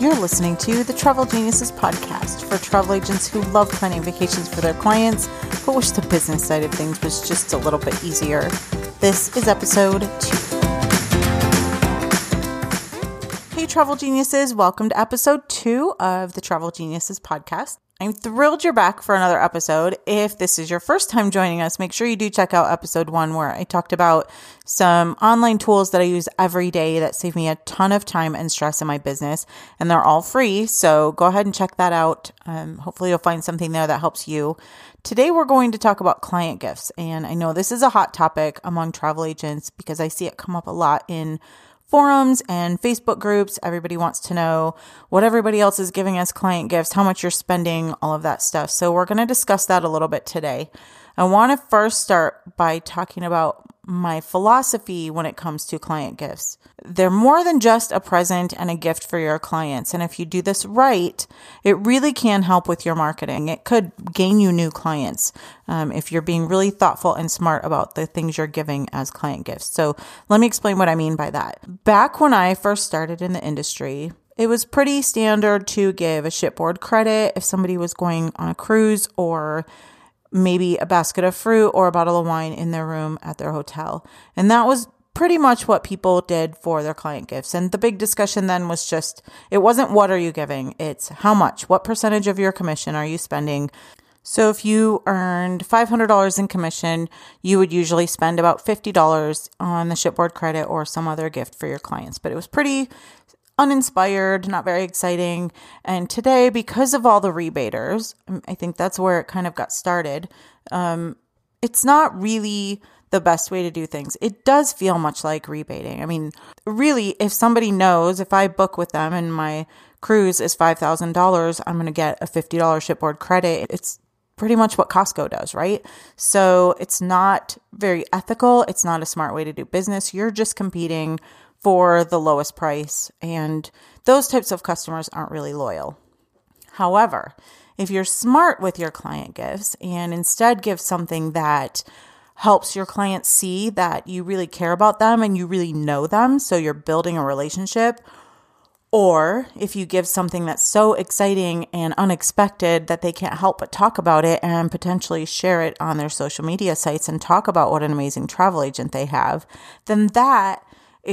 You're listening to the Travel Geniuses podcast for travel agents who love planning vacations for their clients, but wish the business side of things was just a little bit easier. This is episode two. Hey, Travel Geniuses, welcome to episode two of the Travel Geniuses podcast. I'm thrilled you're back for another episode. If this is your first time joining us, make sure you do check out episode one where I talked about some online tools that I use every day that save me a ton of time and stress in my business. And they're all free. So go ahead and check that out. Um, hopefully, you'll find something there that helps you. Today, we're going to talk about client gifts. And I know this is a hot topic among travel agents because I see it come up a lot in forums and Facebook groups. Everybody wants to know what everybody else is giving as client gifts, how much you're spending, all of that stuff. So we're going to discuss that a little bit today. I want to first start by talking about my philosophy when it comes to client gifts. They're more than just a present and a gift for your clients. And if you do this right, it really can help with your marketing. It could gain you new clients um, if you're being really thoughtful and smart about the things you're giving as client gifts. So let me explain what I mean by that. Back when I first started in the industry, it was pretty standard to give a shipboard credit if somebody was going on a cruise or maybe a basket of fruit or a bottle of wine in their room at their hotel. And that was pretty much what people did for their client gifts. And the big discussion then was just it wasn't what are you giving, it's how much, what percentage of your commission are you spending. So if you earned $500 in commission, you would usually spend about $50 on the shipboard credit or some other gift for your clients. But it was pretty uninspired, not very exciting. And today, because of all the rebaters, um, I think that's where it kind of got started. Um, it's not really the best way to do things. It does feel much like rebating. I mean, really, if somebody knows if I book with them and my cruise is $5,000, I'm going to get a $50 shipboard credit. It's pretty much what Costco does, right? So it's not very ethical. It's not a smart way to do business. You're just competing for the lowest price, and those types of customers aren't really loyal. However, if you're smart with your client gifts and instead give something that helps your clients see that you really care about them and you really know them, so you're building a relationship, or if you give something that's so exciting and unexpected that they can't help but talk about it and potentially share it on their social media sites and talk about what an amazing travel agent they have, then that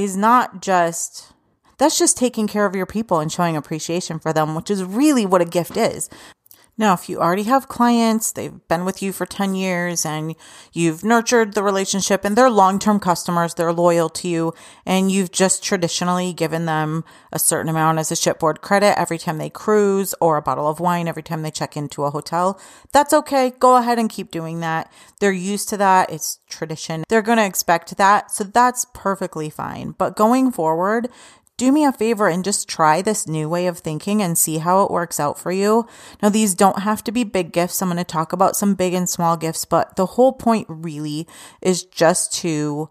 is not just that's just taking care of your people and showing appreciation for them, which is really what a gift is. Now, if you already have clients, they've been with you for 10 years and you've nurtured the relationship and they're long term customers, they're loyal to you, and you've just traditionally given them a certain amount as a shipboard credit every time they cruise or a bottle of wine every time they check into a hotel, that's okay. Go ahead and keep doing that. They're used to that. It's tradition. They're going to expect that. So that's perfectly fine. But going forward, do me a favor and just try this new way of thinking and see how it works out for you. Now, these don't have to be big gifts. I'm going to talk about some big and small gifts, but the whole point really is just to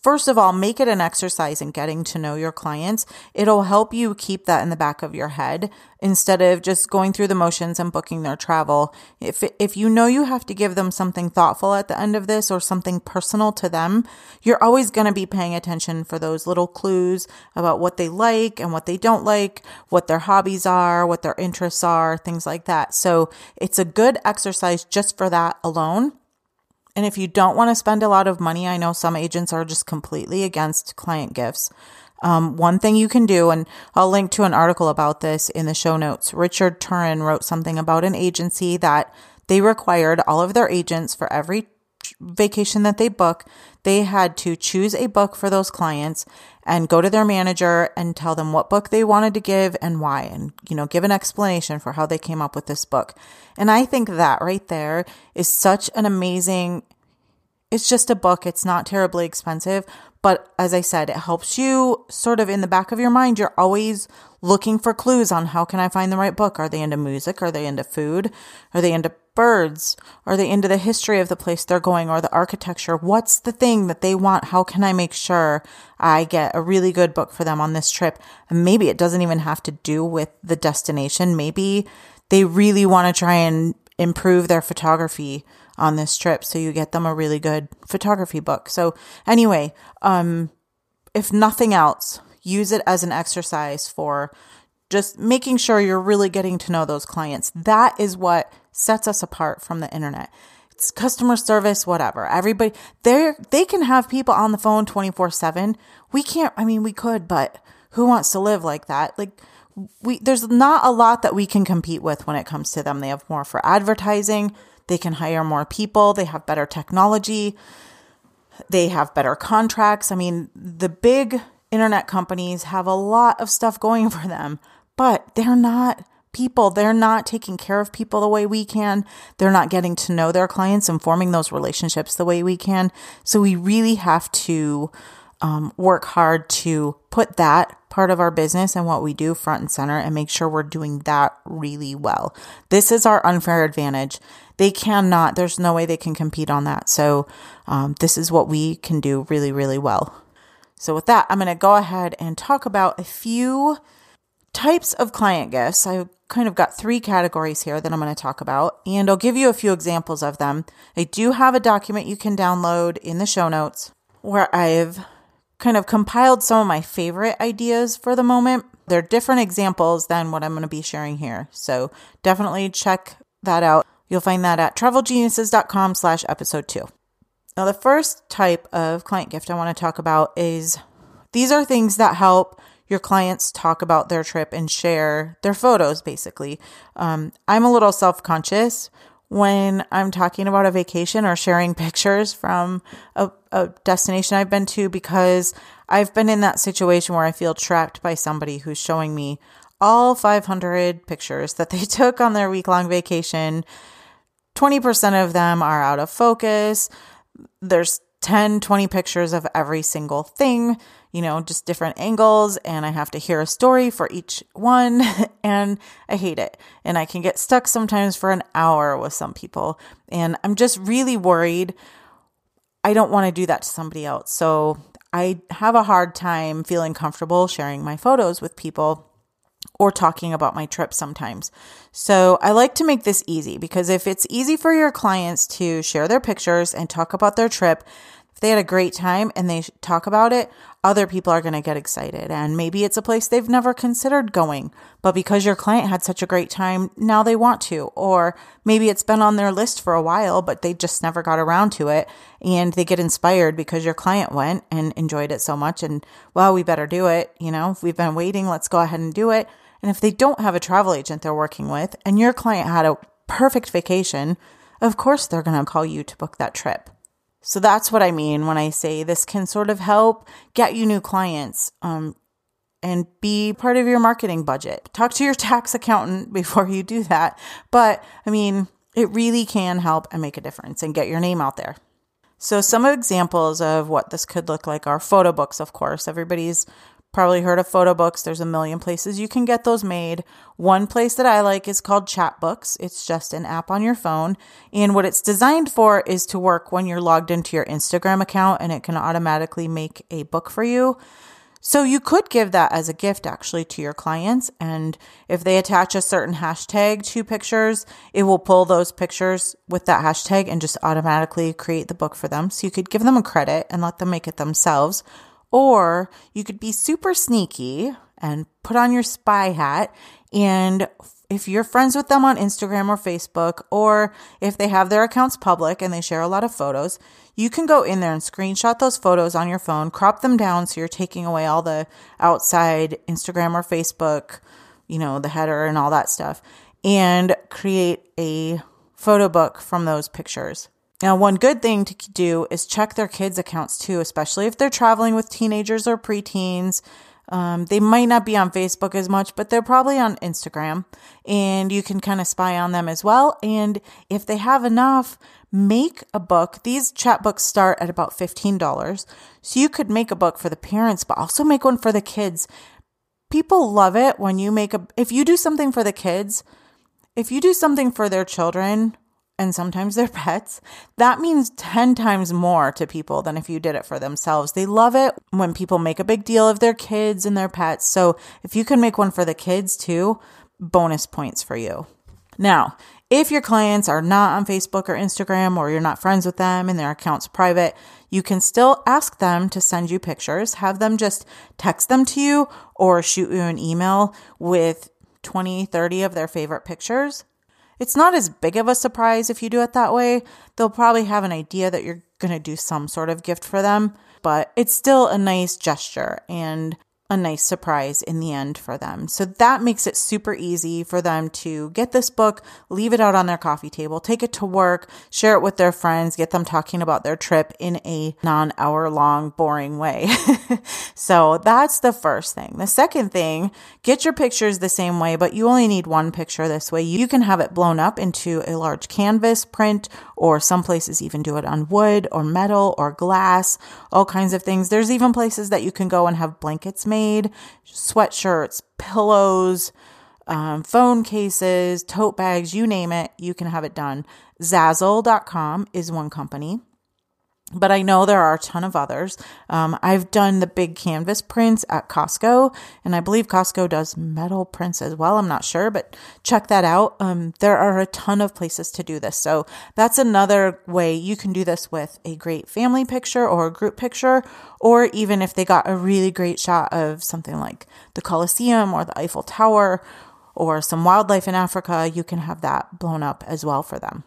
First of all, make it an exercise in getting to know your clients. It'll help you keep that in the back of your head instead of just going through the motions and booking their travel. If if you know you have to give them something thoughtful at the end of this or something personal to them, you're always going to be paying attention for those little clues about what they like and what they don't like, what their hobbies are, what their interests are, things like that. So, it's a good exercise just for that alone. And if you don't want to spend a lot of money, I know some agents are just completely against client gifts. Um, one thing you can do, and I'll link to an article about this in the show notes. Richard Turen wrote something about an agency that they required all of their agents for every vacation that they book, they had to choose a book for those clients and go to their manager and tell them what book they wanted to give and why and you know give an explanation for how they came up with this book. And I think that right there is such an amazing it's just a book. It's not terribly expensive, but as I said, it helps you sort of in the back of your mind. You're always looking for clues on how can I find the right book? Are they into music? Are they into food? Are they into birds? Are they into the history of the place they're going or the architecture? What's the thing that they want? How can I make sure I get a really good book for them on this trip? And maybe it doesn't even have to do with the destination. Maybe they really want to try and improve their photography on this trip. So you get them a really good photography book. So anyway, um, if nothing else, use it as an exercise for just making sure you're really getting to know those clients. That is what sets us apart from the internet. It's customer service, whatever. Everybody, they they can have people on the phone 24 seven. We can't, I mean, we could, but who wants to live like that? Like, we, there's not a lot that we can compete with when it comes to them. They have more for advertising. They can hire more people. They have better technology. They have better contracts. I mean, the big internet companies have a lot of stuff going for them, but they're not people. They're not taking care of people the way we can. They're not getting to know their clients and forming those relationships the way we can. So we really have to um, work hard to put that part of our business and what we do front and center and make sure we're doing that really well. This is our unfair advantage. They cannot, there's no way they can compete on that. So, um, this is what we can do really, really well. So, with that, I'm going to go ahead and talk about a few types of client gifts. I kind of got three categories here that I'm going to talk about, and I'll give you a few examples of them. I do have a document you can download in the show notes where I've kind of compiled some of my favorite ideas for the moment. They're different examples than what I'm going to be sharing here. So definitely check that out. You'll find that at travelgeniuses.com slash episode two. Now, the first type of client gift I want to talk about is these are things that help your clients talk about their trip and share their photos, basically. Um, I'm a little self conscious when I'm talking about a vacation or sharing pictures from a, a, destination I've been to because I've been in that situation where I feel trapped by somebody who's showing me all 500 pictures that they took on their week long vacation. 20% of them are out of focus. There's 10, 20 pictures of every single thing you know, just different angles and I have to hear a story for each one and I hate it. And I can get stuck sometimes for an hour with some people and I'm just really worried I don't want to do that to somebody else. So I have a hard time feeling comfortable sharing my photos with people or talking about my trip sometimes. So I like to make this easy because if it's easy for your clients to share their pictures and talk about their trip, if they had a great time and they talk about it, other people are going to get excited. And maybe it's a place they've never considered going, but because your client had such a great time, now they want to. Or maybe it's been on their list for a while, but they just never got around to it. And they get inspired because your client went and enjoyed it so much. And well, we better do it. You know, we've been waiting. Let's go ahead and do it. And if they don't have a travel agent they're working with and your client had a perfect vacation, of course they're going to call you to book that trip. So that's what I mean when I say this can sort of help get you new clients um, and be part of your marketing budget. Talk to your tax accountant before you do that. But I mean, it really can help and make a difference and get your name out there. So, some examples of what this could look like are photo books, of course. Everybody's Probably heard of photo books. There's a million places you can get those made. One place that I like is called Chatbooks. It's just an app on your phone. And what it's designed for is to work when you're logged into your Instagram account and it can automatically make a book for you. So you could give that as a gift actually to your clients. And if they attach a certain hashtag to pictures, it will pull those pictures with that hashtag and just automatically create the book for them. So you could give them a credit and let them make it themselves. Or you could be super sneaky and put on your spy hat. And if you're friends with them on Instagram or Facebook, or if they have their accounts public and they share a lot of photos, you can go in there and screenshot those photos on your phone, crop them down so you're taking away all the outside Instagram or Facebook, you know, the header and all that stuff, and create a photo book from those pictures. Now, one good thing to do is check their kids' accounts too, especially if they're traveling with teenagers or preteens. Um, they might not be on Facebook as much, but they're probably on Instagram, and you can kind of spy on them as well. And if they have enough, make a book. These chat books start at about $15. So you could make a book for the parents, but also make one for the kids. People love it when you make a, if you do something for the kids, if you do something for their children, and sometimes their pets, that means 10 times more to people than if you did it for themselves. They love it when people make a big deal of their kids and their pets. So if you can make one for the kids too, bonus points for you. Now, if your clients are not on Facebook or Instagram or you're not friends with them and their account's private, you can still ask them to send you pictures, have them just text them to you or shoot you an email with 20, 30 of their favorite pictures. It's not as big of a surprise if you do it that way. They'll probably have an idea that you're going to do some sort of gift for them, but it's still a nice gesture. And a nice surprise in the end for them. So that makes it super easy for them to get this book, leave it out on their coffee table, take it to work, share it with their friends, get them talking about their trip in a non hour long, boring way. so that's the first thing. The second thing, get your pictures the same way, but you only need one picture this way. You can have it blown up into a large canvas print, or some places even do it on wood or metal or glass, all kinds of things. There's even places that you can go and have blankets made sweatshirts, pillows, um, phone cases, tote bags, you name it, you can have it done. Zazzle.com is one company but I know there are a ton of others. Um, I've done the big canvas prints at Costco, and I believe Costco does metal prints as well. I'm not sure, but check that out. Um, there are a ton of places to do this. So that's another way you can do this with a great family picture or a group picture, or even if they got a really great shot of something like the Colosseum or the Eiffel Tower or some wildlife in Africa, you can have that blown up as well for them.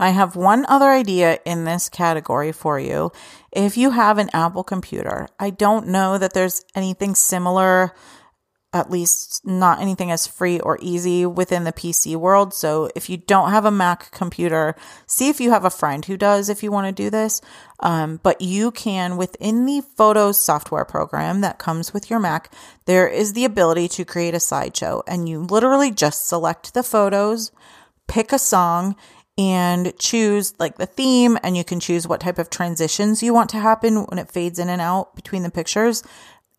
I have one other idea in this category for you. If you have an Apple computer, I don't know that there's anything similar, at least not anything as free or easy within the PC world. So if you don't have a Mac computer, see if you have a friend who does if you want to do this. Um, but you can, within the Photos software program that comes with your Mac, there is the ability to create a slideshow and you literally just select the photos, pick a song, and choose like the theme and you can choose what type of transitions you want to happen when it fades in and out between the pictures.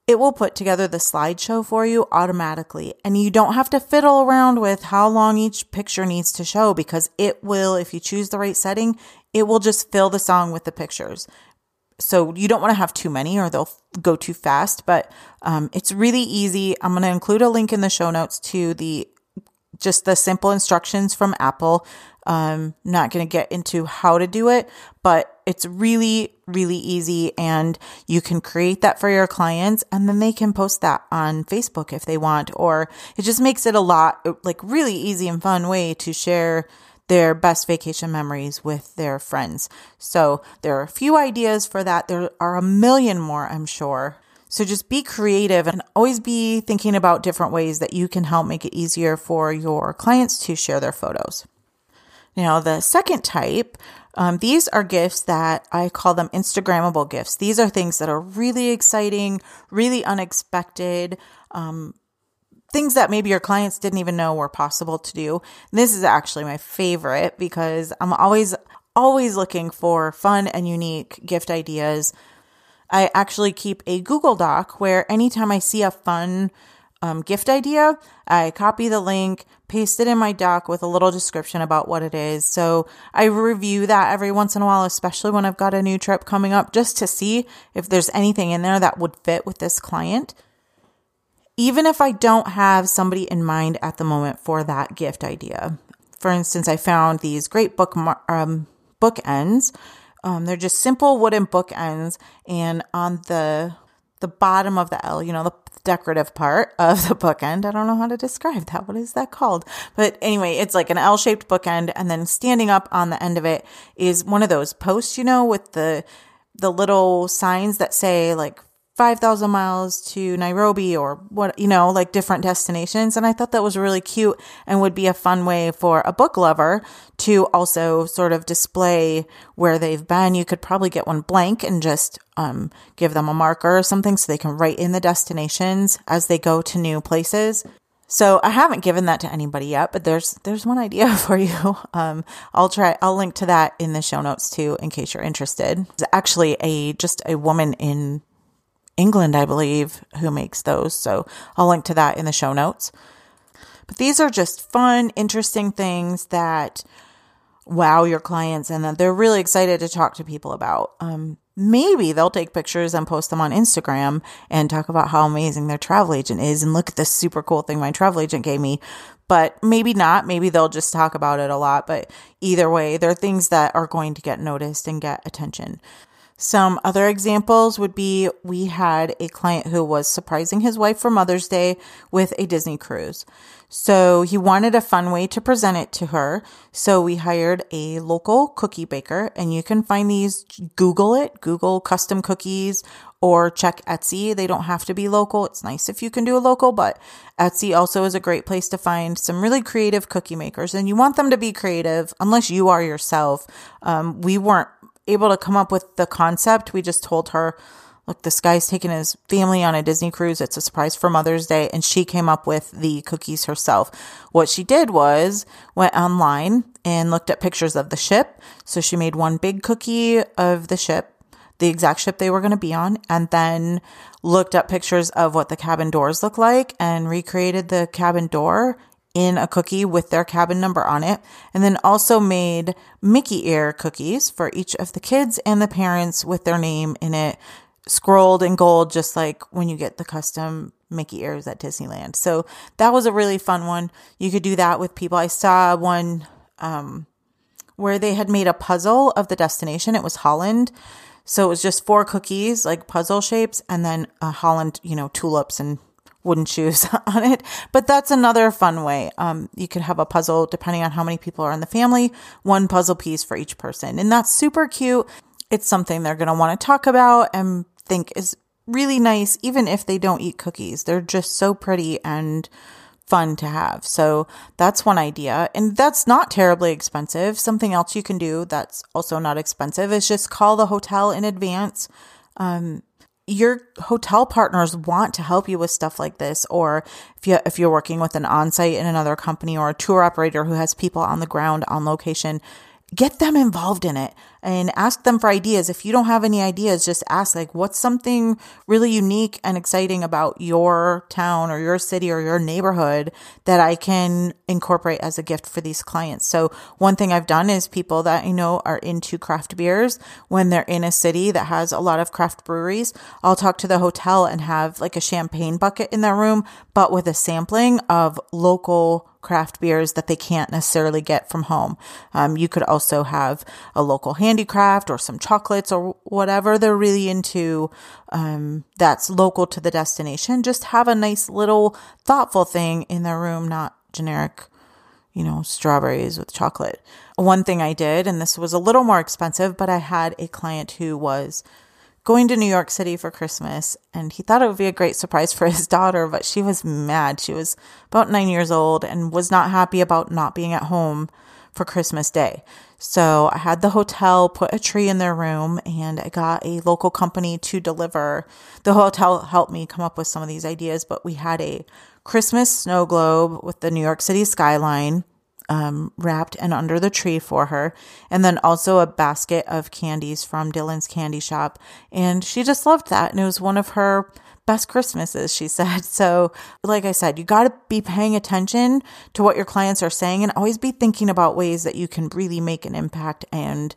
It will put together the slideshow for you automatically and you don't have to fiddle around with how long each picture needs to show because it will, if you choose the right setting, it will just fill the song with the pictures. So you don't want to have too many or they'll go too fast, but um, it's really easy. I'm going to include a link in the show notes to the just the simple instructions from Apple. Um, not going to get into how to do it, but it's really, really easy and you can create that for your clients and then they can post that on Facebook if they want, or it just makes it a lot like really easy and fun way to share their best vacation memories with their friends. So there are a few ideas for that. There are a million more, I'm sure. So just be creative and always be thinking about different ways that you can help make it easier for your clients to share their photos. Now, the second type, um, these are gifts that I call them Instagrammable gifts. These are things that are really exciting, really unexpected, um, things that maybe your clients didn't even know were possible to do. this is actually my favorite because I'm always, always looking for fun and unique gift ideas I actually keep a Google Doc where anytime I see a fun um, gift idea, I copy the link, paste it in my doc with a little description about what it is. So I review that every once in a while, especially when I've got a new trip coming up, just to see if there's anything in there that would fit with this client. Even if I don't have somebody in mind at the moment for that gift idea. For instance, I found these great book um, bookends um, they're just simple wooden bookends, and on the the bottom of the L, you know, the decorative part of the bookend. I don't know how to describe that. What is that called? But anyway, it's like an L shaped bookend, and then standing up on the end of it is one of those posts, you know, with the the little signs that say like 5,000 miles to Nairobi or what, you know, like different destinations. And I thought that was really cute and would be a fun way for a book lover to also sort of display where they've been. You could probably get one blank and just um, give them a marker or something so they can write in the destinations as they go to new places. So I haven't given that to anybody yet, but there's there's one idea for you. Um, I'll try. I'll link to that in the show notes too, in case you're interested. It's actually a just a woman in England, I believe, who makes those. So I'll link to that in the show notes. But these are just fun, interesting things that wow your clients and that they're really excited to talk to people about. Um, maybe they'll take pictures and post them on Instagram and talk about how amazing their travel agent is and look at this super cool thing my travel agent gave me. But maybe not. Maybe they'll just talk about it a lot. But either way, they're things that are going to get noticed and get attention. Some other examples would be we had a client who was surprising his wife for Mother's Day with a Disney cruise. So he wanted a fun way to present it to her. So we hired a local cookie baker and you can find these, Google it, Google custom cookies or check Etsy. They don't have to be local. It's nice if you can do a local, but Etsy also is a great place to find some really creative cookie makers and you want them to be creative unless you are yourself. Um, we weren't able to come up with the concept. We just told her, look, this guy's taking his family on a Disney cruise. It's a surprise for Mother's Day. And she came up with the cookies herself. What she did was went online and looked at pictures of the ship. So she made one big cookie of the ship, the exact ship they were going to be on, and then looked up pictures of what the cabin doors look like and recreated the cabin door in a cookie with their cabin number on it, and then also made Mickey ear cookies for each of the kids and the parents with their name in it, scrolled in gold, just like when you get the custom Mickey ears at Disneyland. So that was a really fun one. You could do that with people. I saw one um, where they had made a puzzle of the destination. It was Holland. So it was just four cookies, like puzzle shapes, and then a Holland, you know, tulips and wooden shoes on it. But that's another fun way. Um, you could have a puzzle depending on how many people are in the family, one puzzle piece for each person. And that's super cute. It's something they're going to want to talk about and think is really nice, even if they don't eat cookies. They're just so pretty and fun to have. So that's one idea. And that's not terribly expensive. Something else you can do that's also not expensive is just call the hotel in advance. Um, your hotel partners want to help you with stuff like this or if you if you're working with an on-site in another company or a tour operator who has people on the ground on location get them involved in it and ask them for ideas. If you don't have any ideas, just ask like, what's something really unique and exciting about your town or your city or your neighborhood that I can incorporate as a gift for these clients? So one thing I've done is people that I know are into craft beers when they're in a city that has a lot of craft breweries, I'll talk to the hotel and have like a champagne bucket in their room, but with a sampling of local craft beers that they can't necessarily get from home. Um, you could also have a local handicraft or some chocolates or whatever they're really into um, that's local to the destination. Just have a nice little thoughtful thing in their room, not generic, you know, strawberries with chocolate. One thing I did, and this was a little more expensive, but I had a client who was going to New York City for Christmas and he thought it would be a great surprise for his daughter, but she was mad. She was about nine years old and was not happy about not being at home for Christmas Day. So I had the hotel put a tree in their room and I got a local company to deliver. The hotel helped me come up with some of these ideas, but we had a Christmas snow globe with the New York City skyline um, wrapped and under the tree for her. And then also a basket of candies from Dylan's Candy Shop. And she just loved that. And it was one of her best Christmases, she said. So, like I said, you got to be paying attention to what your clients are saying and always be thinking about ways that you can really make an impact and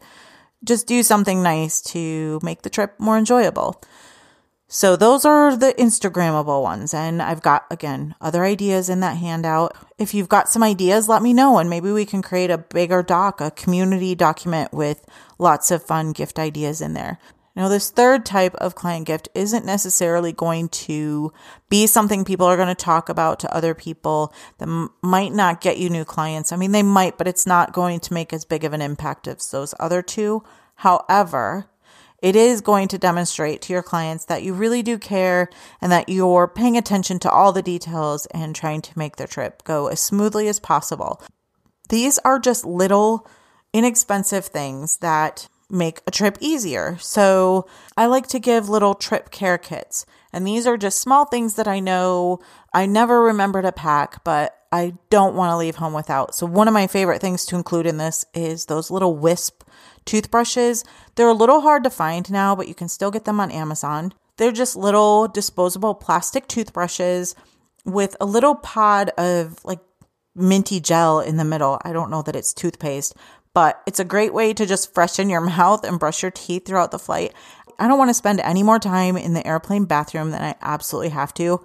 just do something nice to make the trip more enjoyable. So those are the Instagrammable ones. And I've got, again, other ideas in that handout. If you've got some ideas, let me know and maybe we can create a bigger doc, a community document with lots of fun gift ideas in there. Now, this third type of client gift isn't necessarily going to be something people are going to talk about to other people that m- might not get you new clients. I mean, they might, but it's not going to make as big of an impact as those other two. However, it is going to demonstrate to your clients that you really do care and that you're paying attention to all the details and trying to make their trip go as smoothly as possible. These are just little inexpensive things that make a trip easier. So I like to give little trip care kits. And these are just small things that I know I never remember to pack, but I don't want to leave home without. So one of my favorite things to include in this is those little wisp toothbrushes. They're a little hard to find now, but you can still get them on Amazon. They're just little disposable plastic toothbrushes with a little pod of like minty gel in the middle. I don't know that it's toothpaste, but it's a great way to just freshen your mouth and brush your teeth throughout the flight. I don't want to spend any more time in the airplane bathroom than I absolutely have to.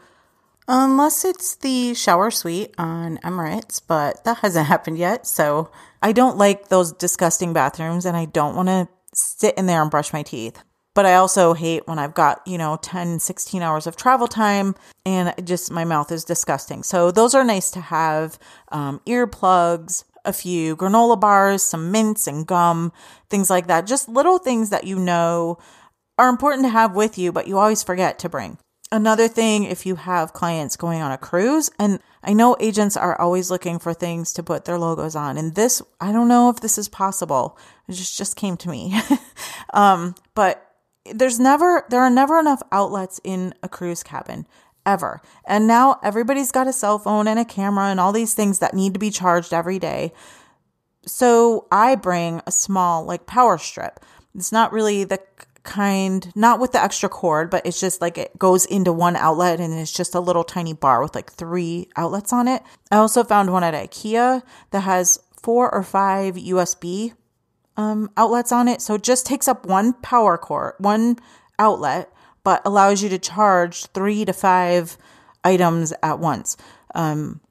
Unless it's the shower suite on Emirates, but that hasn't happened yet. So I don't like those disgusting bathrooms and I don't want to sit in there and brush my teeth. But I also hate when I've got, you know, 10, 16 hours of travel time and just my mouth is disgusting. So those are nice to have. Um, earplugs, a few granola bars, some mints and gum, things like that. Just little things that you know are important to have with you, but you always forget to bring. Another thing, if you have clients going on a cruise, and I know agents are always looking for things to put their logos on, and this, I don't know if this is possible. It just, just came to me. um, but there's never, there are never enough outlets in a cruise cabin ever. And now everybody's got a cell phone and a camera and all these things that need to be charged every day. So I bring a small, like, power strip. It's not really the kind, not with the extra cord, but it's just like it goes into one outlet and it's just a little tiny bar with like three outlets on it. I also found one at IKEA that has four or five USB um, outlets on it. So it just takes up one power cord, one outlet, but allows you to charge three to five items at once. Um,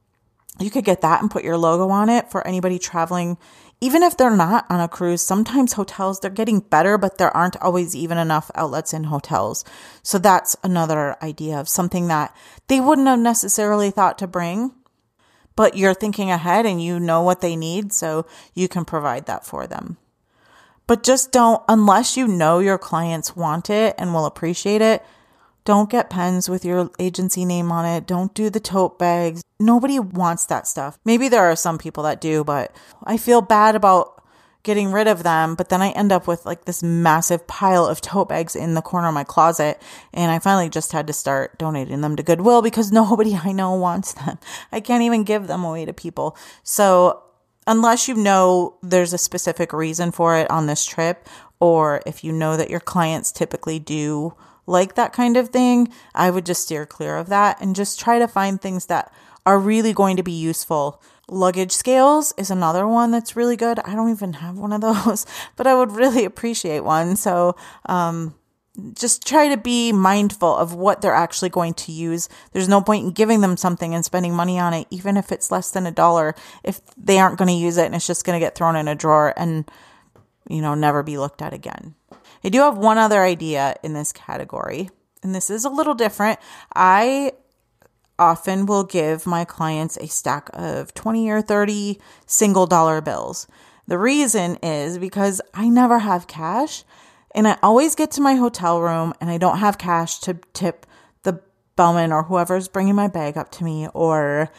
you could get that and put your logo on it for anybody traveling even if they're not on a cruise, sometimes hotels, they're getting better, but there aren't always even enough outlets in hotels. So that's another idea of something that they wouldn't have necessarily thought to bring, but you're thinking ahead and you know what they need, so you can provide that for them. But just don't, unless you know your clients want it and will appreciate it, don't get pens with your agency name on it. Don't do the tote bags. Nobody wants that stuff. Maybe there are some people that do, but I feel bad about getting rid of them. But then I end up with like this massive pile of tote bags in the corner of my closet. And I finally just had to start donating them to Goodwill because nobody I know wants them. I can't even give them away to people. So unless you know there's a specific reason for it on this trip, or if you know that your clients typically do like that kind of thing, I would just steer clear of that and just try to find things that are really going to be useful. Luggage scales is another one that's really good. I don't even have one of those, but I would really appreciate one. So, um, just try to be mindful of what they're actually going to use. There's no point in giving them something and spending money on it, even if it's less than a dollar, if they aren't going to use it and it's just going to get thrown in a drawer and, you know, never be looked at again. I do have one other idea in this category, and this is a little different. I often will give my clients a stack of 20 or 30 single dollar bills. The reason is because I never have cash and I always get to my hotel room and I don't have cash to tip the bellman or whoever's bringing my bag up to me or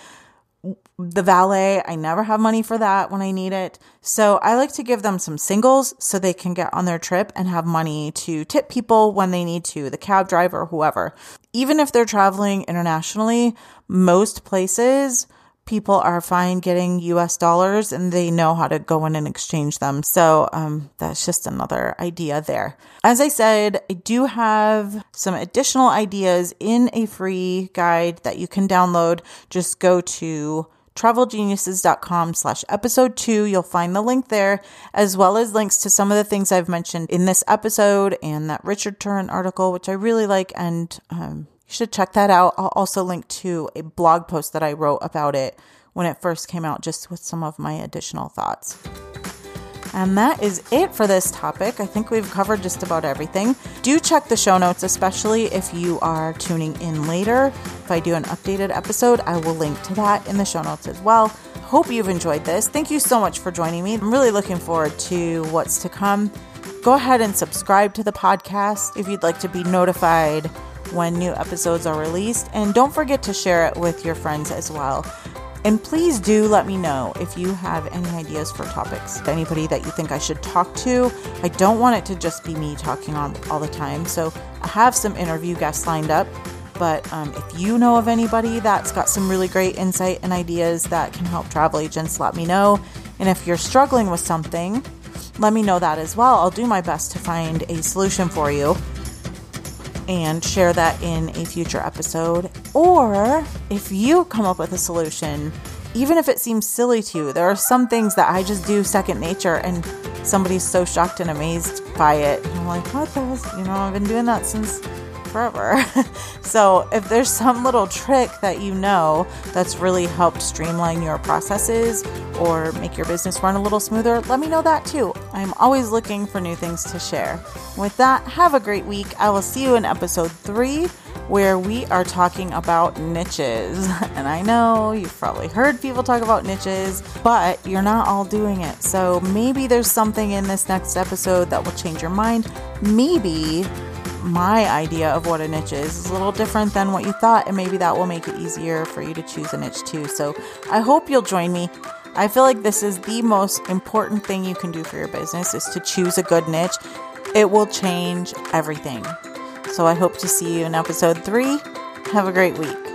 the valet. I never have money for that when I need it. So I like to give them some singles so they can get on their trip and have money to tip people when they need to, the cab driver, whoever. Even if they're traveling internationally, most places people are fine getting US dollars and they know how to go in and exchange them. So um, that's just another idea there. As I said, I do have some additional ideas in a free guide that you can download. Just go to travelgeniuses.com slash episode two. You'll find the link there, as well as links to some of the things I've mentioned in this episode and that Richard Turen article, which I really like. And um, you should check that out. I'll also link to a blog post that I wrote about it when it first came out, just with some of my additional thoughts. And that is it for this topic. I think we've covered just about everything. Do check the show notes, especially if you are tuning in later. If I do an updated episode, I will link to that in the show notes as well. Hope you've enjoyed this. Thank you so much for joining me. I'm really looking forward to what's to come. Go ahead and subscribe to the podcast if you'd like to be notified when new episodes are released. And don't forget to share it with your friends as well. And please do let me know if you have any ideas for topics. Anybody that you think I should talk to. I don't want it to just be me talking on all the time. So I have some interview guests lined up. But um, if you know of anybody that's got some really great insight and ideas that can help travel agents, let me know. And if you're struggling with something, let me know that as well. I'll do my best to find a solution for you and share that in a future episode. Or if you come up with a solution, even if it seems silly to you, there are some things that I just do second nature and somebody's so shocked and amazed by it. And I'm like, what the? You know, I've been doing that since forever. so, if there's some little trick that you know that's really helped streamline your processes or make your business run a little smoother, let me know that too. I'm always looking for new things to share. With that, have a great week. I will see you in episode three where we are talking about niches. And I know you've probably heard people talk about niches, but you're not all doing it. So maybe there's something in this next episode that will change your mind. Maybe my idea of what a niche is is a little different than what you thought, and maybe that will make it easier for you to choose a niche too. So I hope you'll join me. I feel like this is the most important thing you can do for your business is to choose a good niche. It will change everything. So I hope to see you in episode three. Have a great week.